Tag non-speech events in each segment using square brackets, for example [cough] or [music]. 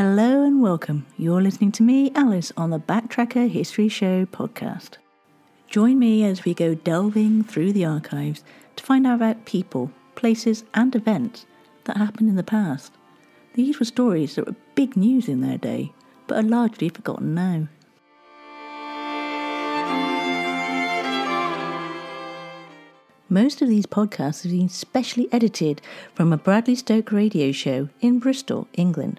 Hello and welcome. You're listening to me, Alice, on the Backtracker History Show podcast. Join me as we go delving through the archives to find out about people, places, and events that happened in the past. These were stories that were big news in their day, but are largely forgotten now. Most of these podcasts have been specially edited from a Bradley Stoke radio show in Bristol, England.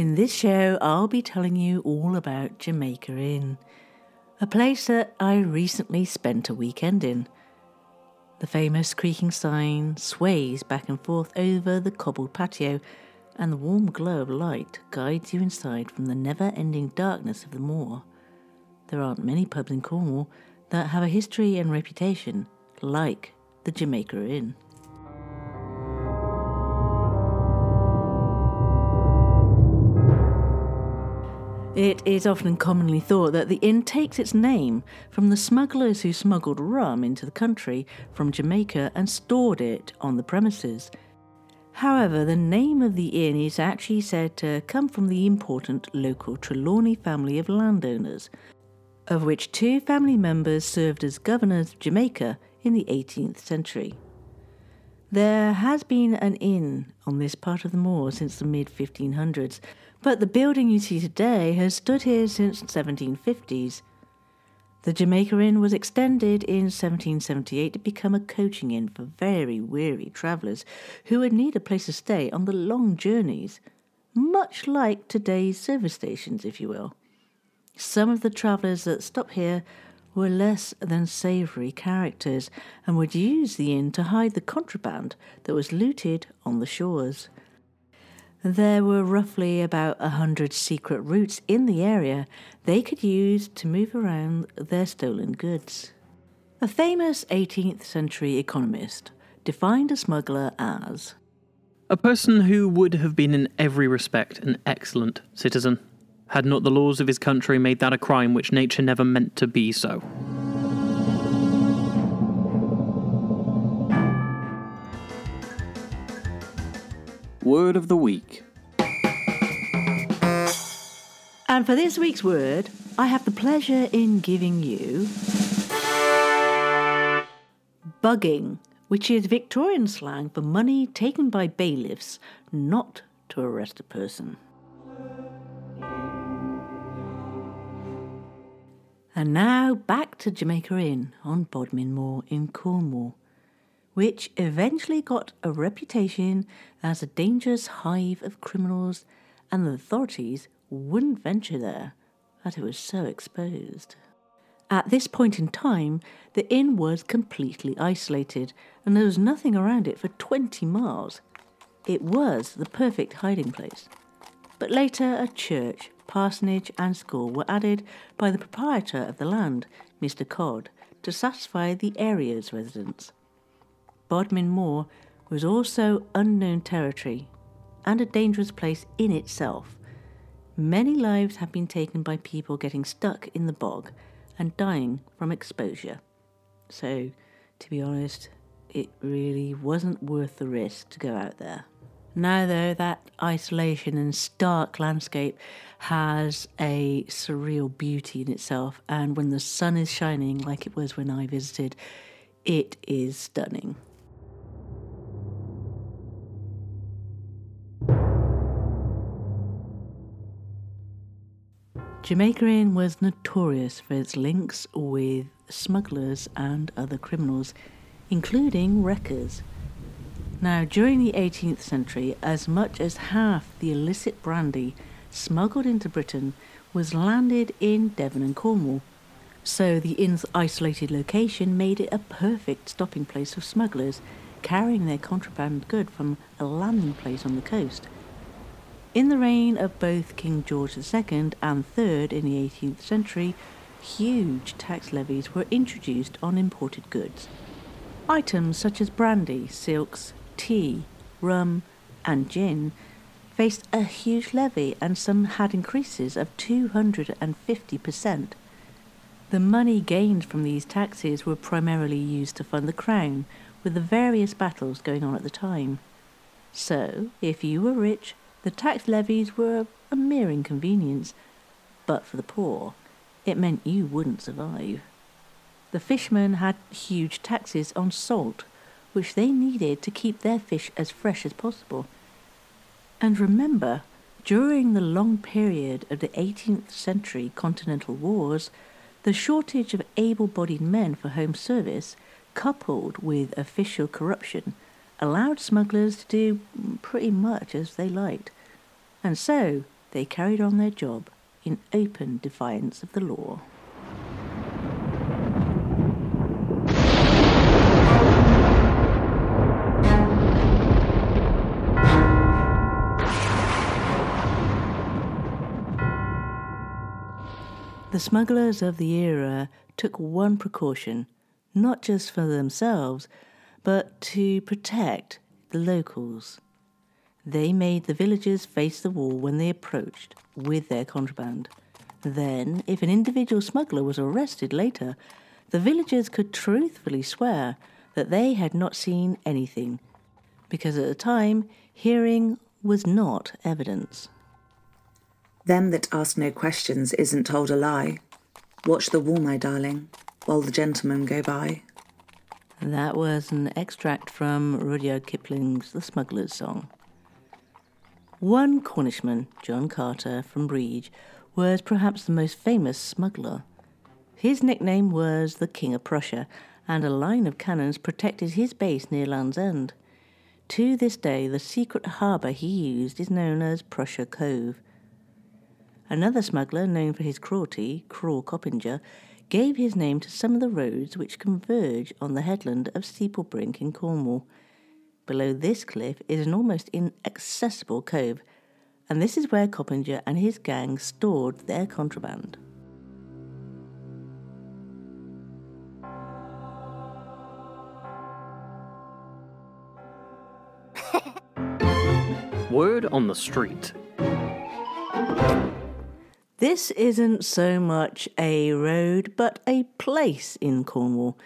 In this show, I'll be telling you all about Jamaica Inn, a place that I recently spent a weekend in. The famous creaking sign sways back and forth over the cobbled patio, and the warm glow of light guides you inside from the never ending darkness of the moor. There aren't many pubs in Cornwall that have a history and reputation like the Jamaica Inn. It is often commonly thought that the inn takes its name from the smugglers who smuggled rum into the country from Jamaica and stored it on the premises. However, the name of the inn is actually said to come from the important local Trelawney family of landowners, of which two family members served as governors of Jamaica in the 18th century. There has been an inn on this part of the moor since the mid 1500s, but the building you see today has stood here since 1750s. The Jamaica Inn was extended in 1778 to become a coaching inn for very weary travellers who would need a place to stay on the long journeys, much like today's service stations, if you will. Some of the travellers that stopped here were less than savoury characters and would use the inn to hide the contraband that was looted on the shores. There were roughly about a hundred secret routes in the area they could use to move around their stolen goods. A famous 18th century economist defined a smuggler as a person who would have been in every respect an excellent citizen, had not the laws of his country made that a crime which nature never meant to be so. Word of the Week. And for this week's word, I have the pleasure in giving you bugging, which is Victorian slang for money taken by bailiffs not to arrest a person. And now back to Jamaica Inn on Bodmin Moor in Cornwall which eventually got a reputation as a dangerous hive of criminals, and the authorities wouldn't venture there as it was so exposed. At this point in time, the inn was completely isolated, and there was nothing around it for 20 miles. It was the perfect hiding place. But later, a church, parsonage, and school were added by the proprietor of the land, Mr. Codd, to satisfy the area's residents. Bodmin Moor was also unknown territory and a dangerous place in itself. Many lives have been taken by people getting stuck in the bog and dying from exposure. So, to be honest, it really wasn't worth the risk to go out there. Now, though, that isolation and stark landscape has a surreal beauty in itself, and when the sun is shining like it was when I visited, it is stunning. Jamaica Inn was notorious for its links with smugglers and other criminals, including wreckers. Now, during the 18th century, as much as half the illicit brandy smuggled into Britain was landed in Devon and Cornwall. So the inn's isolated location made it a perfect stopping place for smugglers carrying their contraband good from a landing place on the coast. In the reign of both King George II and III in the 18th century, huge tax levies were introduced on imported goods. Items such as brandy, silks, tea, rum, and gin faced a huge levy, and some had increases of 250%. The money gained from these taxes were primarily used to fund the crown, with the various battles going on at the time. So, if you were rich, the tax levies were a mere inconvenience, but for the poor, it meant you wouldn't survive. The fishermen had huge taxes on salt, which they needed to keep their fish as fresh as possible. And remember, during the long period of the 18th century continental wars, the shortage of able bodied men for home service, coupled with official corruption, allowed smugglers to do pretty much as they liked, and so they carried on their job in open defiance of the law. The smugglers of the era took one precaution, not just for themselves, but to protect the locals. They made the villagers face the wall when they approached with their contraband. Then, if an individual smuggler was arrested later, the villagers could truthfully swear that they had not seen anything, because at the time, hearing was not evidence. Them that ask no questions isn't told a lie. Watch the wall, my darling, while the gentlemen go by. That was an extract from Rudyard Kipling's The Smuggler's Song. One Cornishman, John Carter from Breage, was perhaps the most famous smuggler. His nickname was the King of Prussia, and a line of cannons protected his base near Land's End. To this day, the secret harbour he used is known as Prussia Cove. Another smuggler, known for his cruelty, Cruel Coppinger, gave his name to some of the roads which converge on the headland of Steeplebrink in Cornwall. Below this cliff is an almost inaccessible cove, and this is where Coppinger and his gang stored their contraband. [laughs] Word on the street. This isn't so much a road, but a place in Cornwall.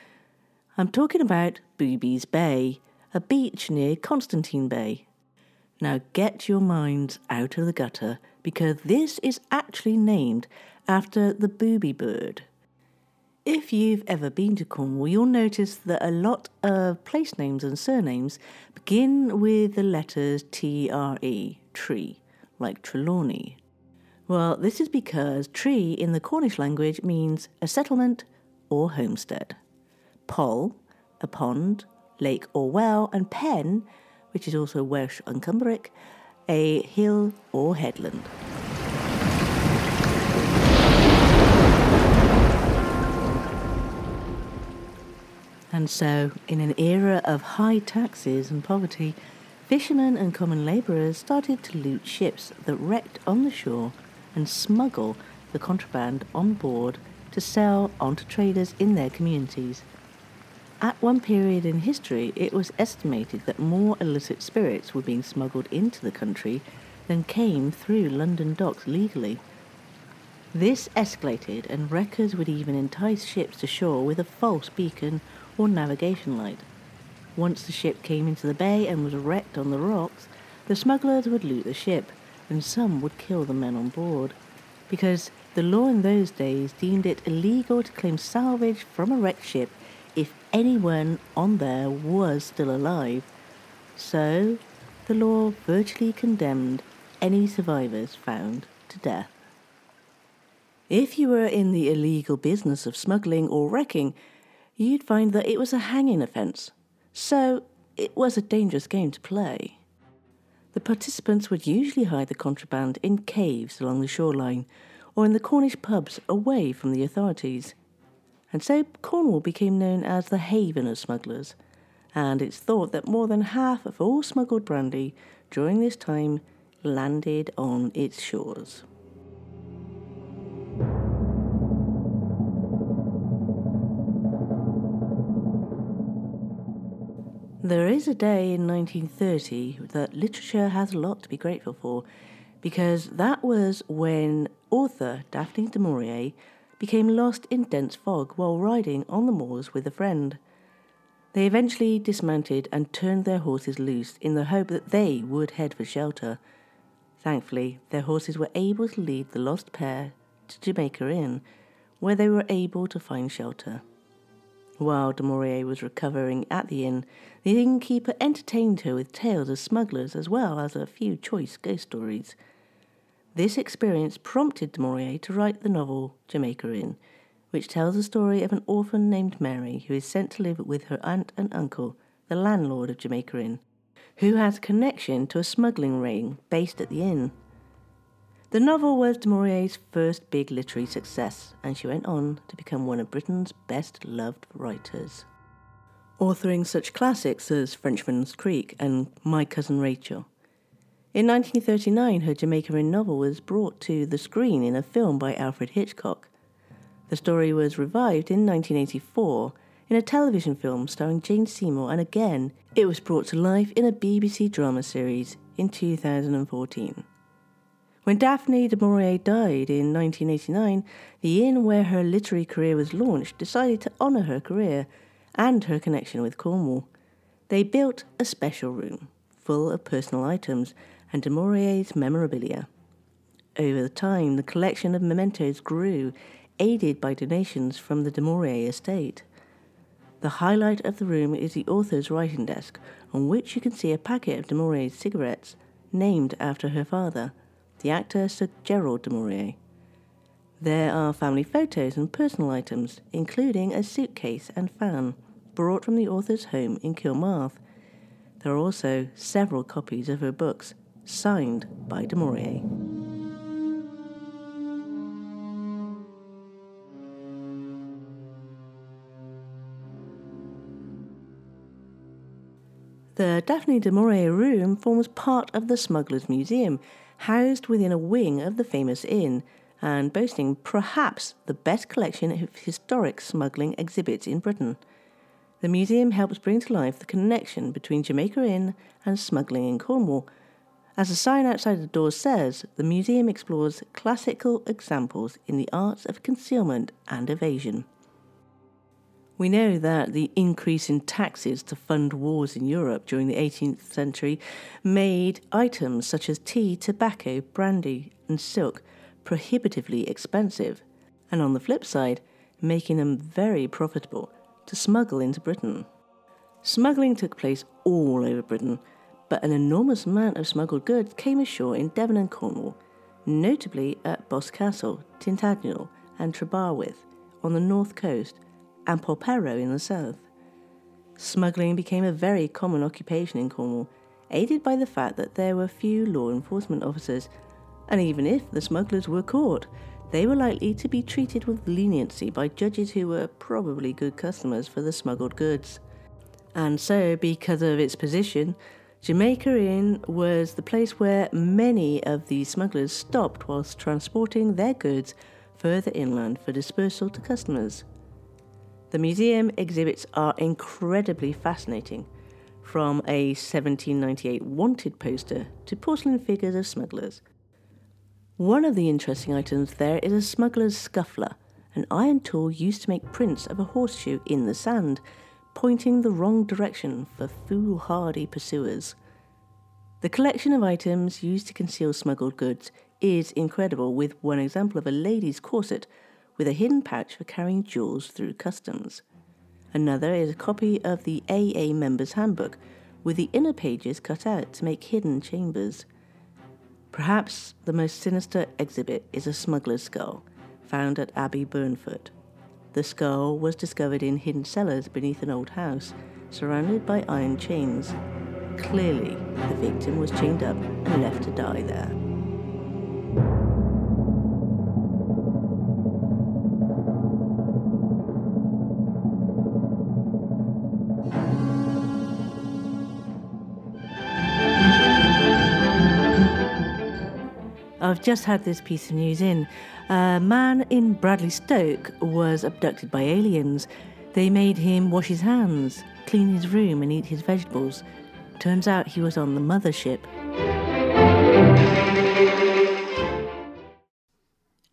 I'm talking about Booby's Bay, a beach near Constantine Bay. Now get your minds out of the gutter because this is actually named after the booby bird. If you've ever been to Cornwall, you'll notice that a lot of place names and surnames begin with the letters T R E, tree, like Trelawney. Well, this is because tree in the Cornish language means a settlement or homestead. Poll, a pond, lake or well, and pen, which is also Welsh and Cumbric, a hill or headland. And so, in an era of high taxes and poverty, fishermen and common labourers started to loot ships that wrecked on the shore and smuggle the contraband on board to sell on to traders in their communities. At one period in history, it was estimated that more illicit spirits were being smuggled into the country than came through London docks legally. This escalated, and wreckers would even entice ships to shore with a false beacon or navigation light. Once the ship came into the bay and was wrecked on the rocks, the smugglers would loot the ship, and some would kill the men on board, because the law in those days deemed it illegal to claim salvage from a wrecked ship if anyone on there was still alive. So, the law virtually condemned any survivors found to death. If you were in the illegal business of smuggling or wrecking, you'd find that it was a hanging offence. So it was a dangerous game to play. The participants would usually hide the contraband in caves along the shoreline or in the Cornish pubs away from the authorities. And so Cornwall became known as the haven of smugglers, and it's thought that more than half of all smuggled brandy during this time landed on its shores. There is a day in 1930 that literature has a lot to be grateful for, because that was when author Daphne du Maurier became lost in dense fog while riding on the moors with a friend. They eventually dismounted and turned their horses loose in the hope that they would head for shelter. Thankfully, their horses were able to lead the lost pair to Jamaica Inn, where they were able to find shelter. While du Maurier was recovering at the inn, the innkeeper entertained her with tales of smugglers as well as a few choice ghost stories. This experience prompted du Maurier to write the novel Jamaica Inn, which tells the story of an orphan named Mary who is sent to live with her aunt and uncle, the landlord of Jamaica Inn, who has connection to a smuggling ring based at the inn. The novel was du Maurier's first big literary success, and she went on to become one of Britain's best loved writers. Authoring such classics as Frenchman's Creek and My Cousin Rachel. In 1939, her Jamaican novel was brought to the screen in a film by Alfred Hitchcock. The story was revived in 1984 in a television film starring Jane Seymour, and again, it was brought to life in a BBC drama series in 2014. When Daphne du Maurier died in 1989, the inn where her literary career was launched decided to honour her career and her connection with Cornwall. They built a special room full of personal items and du Maurier's memorabilia. Over the time, the collection of mementos grew, aided by donations from the du Maurier estate. The highlight of the room is the author's writing desk, on which you can see a packet of du Maurier's cigarettes, named after her father the actor Sir Gerald du Maurier. There are family photos and personal items, including a suitcase and fan brought from the author's home in Kilmarth. There are also several copies of her books, signed by du Maurier. The Daphne du Maurier room forms part of the Smugglers Museum, housed within a wing of the famous inn and boasting perhaps the best collection of historic smuggling exhibits in Britain. The museum helps bring to life the connection between Jamaica Inn and smuggling in Cornwall. As a sign outside the door says, the museum explores classical examples in the arts of concealment and evasion. We know that the increase in taxes to fund wars in Europe during the 18th century made items such as tea, tobacco, brandy, and silk prohibitively expensive, and on the flip side, making them very profitable to smuggle into Britain. Smuggling took place all over Britain, but an enormous amount of smuggled goods came ashore in Devon and Cornwall, notably at Boscastle, Tintagel, and Trebarwith on the north coast and Polperro in the south. Smuggling became a very common occupation in Cornwall, aided by the fact that there were few law enforcement officers, and even if the smugglers were caught, they were likely to be treated with leniency by judges who were probably good customers for the smuggled goods. And so, because of its position, Jamaica Inn was the place where many of the smugglers stopped whilst transporting their goods further inland for dispersal to customers. The museum exhibits are incredibly fascinating, from a 1798 wanted poster to porcelain figures of smugglers. One of the interesting items there is a smuggler's scuffler, an iron tool used to make prints of a horseshoe in the sand, pointing the wrong direction for foolhardy pursuers. The collection of items used to conceal smuggled goods is incredible, with one example of a lady's corset with a hidden pouch for carrying jewels through customs. Another is a copy of the AA Members Handbook, with the inner pages cut out to make hidden chambers. Perhaps the most sinister exhibit is a smuggler's skull, found at Abbey Burnfoot. The skull was discovered in hidden cellars beneath an old house, surrounded by iron chains. Clearly, the victim was chained up and left to die there. Just had this piece of news in. A man in Bradley Stoke was abducted by aliens. They made him wash his hands, clean his room, and eat his vegetables. Turns out he was on the mothership.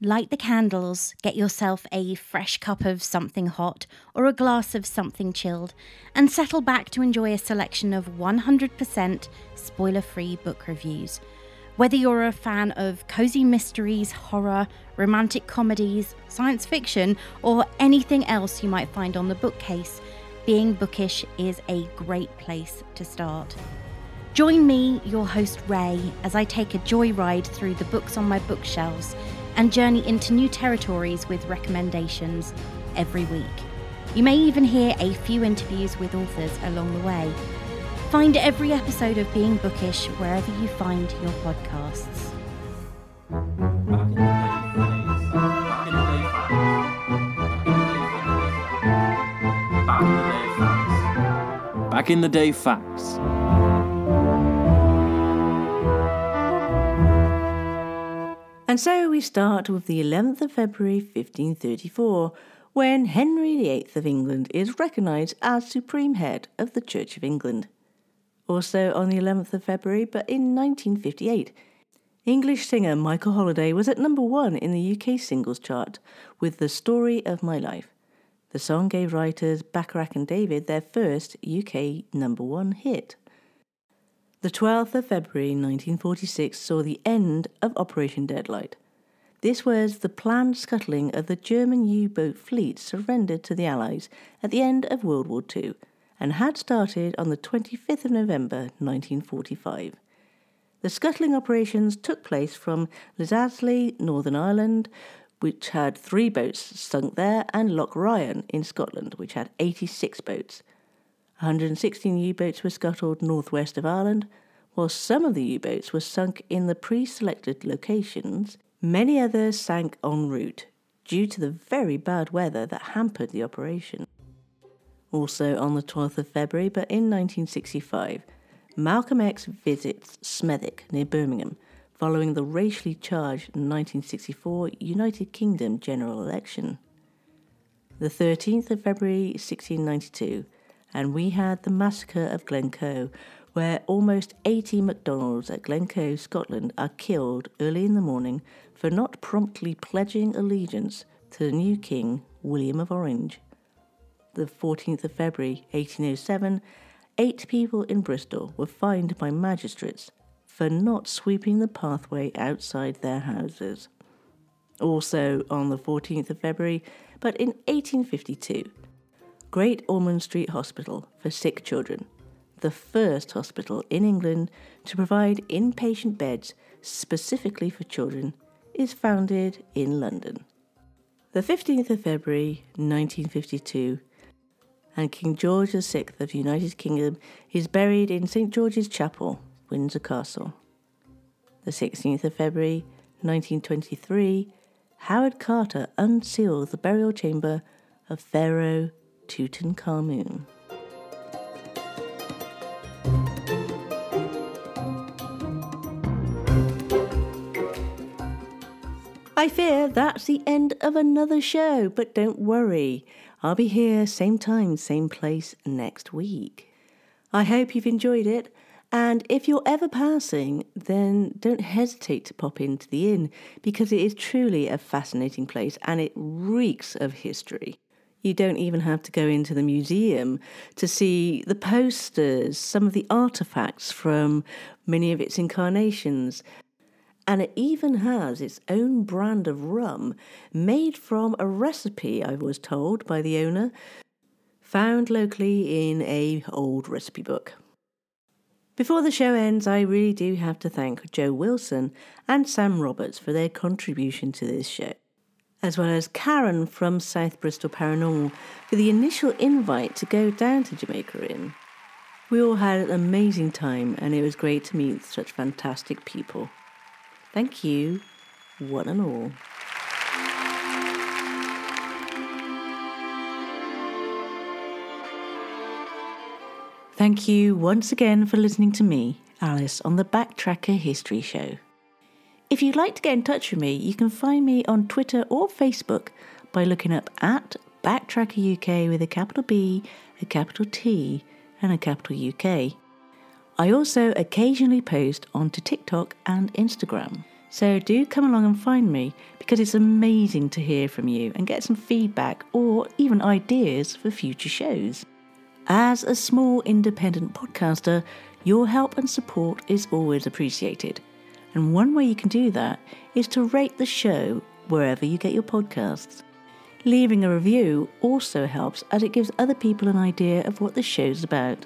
Light the candles, get yourself a fresh cup of something hot or a glass of something chilled, and settle back to enjoy a selection of 100% spoiler free book reviews. Whether you're a fan of cozy mysteries, horror, romantic comedies, science fiction, or anything else you might find on the bookcase, being bookish is a great place to start. Join me, your host Ray, as I take a joyride through the books on my bookshelves and journey into new territories with recommendations every week. You may even hear a few interviews with authors along the way. Find every episode of Being Bookish wherever you find your podcasts. Back in the day, facts. And so we start with the 11th of February 1534, when Henry VIII of England is recognised as supreme head of the Church of England. Also on the 11th of February, but in 1958, English singer Michael Holliday was at number one in the UK singles chart with The Story of My Life. The song gave writers Bacharach and David their first UK number one hit. The 12th of February 1946 saw the end of Operation Deadlight. This was the planned scuttling of the German U boat fleet surrendered to the Allies at the end of World War II and had started on the 25th of November 1945. The scuttling operations took place from Lisahally, Northern Ireland, which had three boats sunk there, and Loch Ryan in Scotland, which had 86 boats. 116 U boats were scuttled northwest of Ireland, while some of the U boats were sunk in the pre selected locations. Many others sank en route due to the very bad weather that hampered the operation. Also on the 12th of February, but in 1965, Malcolm X visits Smethwick near Birmingham following the racially charged 1964 United Kingdom general election. The 13th of February 1692, and we had the massacre of Glencoe, where almost 80 MacDonalds at Glencoe, Scotland, are killed early in the morning for not promptly pledging allegiance to the new king, William of Orange. The 14th of February 1807, eight people in Bristol were fined by magistrates for not sweeping the pathway outside their houses. Also on the 14th of February, but in 1852, Great Ormond Street Hospital for Sick Children, the first hospital in England to provide inpatient beds specifically for children, is founded in London. The 15th of February 1952, and King George VI of the United Kingdom is buried in St George's Chapel, Windsor Castle. The 16th of February 1923, Howard Carter unsealed the burial chamber of Pharaoh Tutankhamun. I fear that's the end of another show, but don't worry. I'll be here same time, same place next week. I hope you've enjoyed it, and if you're ever passing, then don't hesitate to pop into the inn because it is truly a fascinating place and it reeks of history. You don't even have to go into the museum to see the posters, some of the artifacts from many of its incarnations. And it even has its own brand of rum made from a recipe, I was told by the owner, found locally in a old recipe book. Before the show ends, I really do have to thank Joe Wilson and Sam Roberts for their contribution to this show. as well as Karen from South Bristol Paranormal for the initial invite to go down to Jamaica Inn. We all had an amazing time and it was great to meet such fantastic people. Thank you, one and all. Thank you once again for listening to me, Alice, on the Backtracker History Show. If you'd like to get in touch with me, you can find me on Twitter or Facebook by looking up at Backtracker UK with a capital B, a capital T, and a capital UK. I also occasionally post onto TikTok and Instagram. So do come along and find me because it's amazing to hear from you and get some feedback or even ideas for future shows. As a small independent podcaster, your help and support is always appreciated. And one way you can do that is to rate the show wherever you get your podcasts. Leaving a review also helps as it gives other people an idea of what the show's about.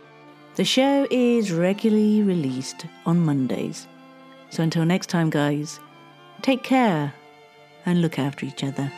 The show is regularly released on Mondays. So until next time, guys, take care and look after each other.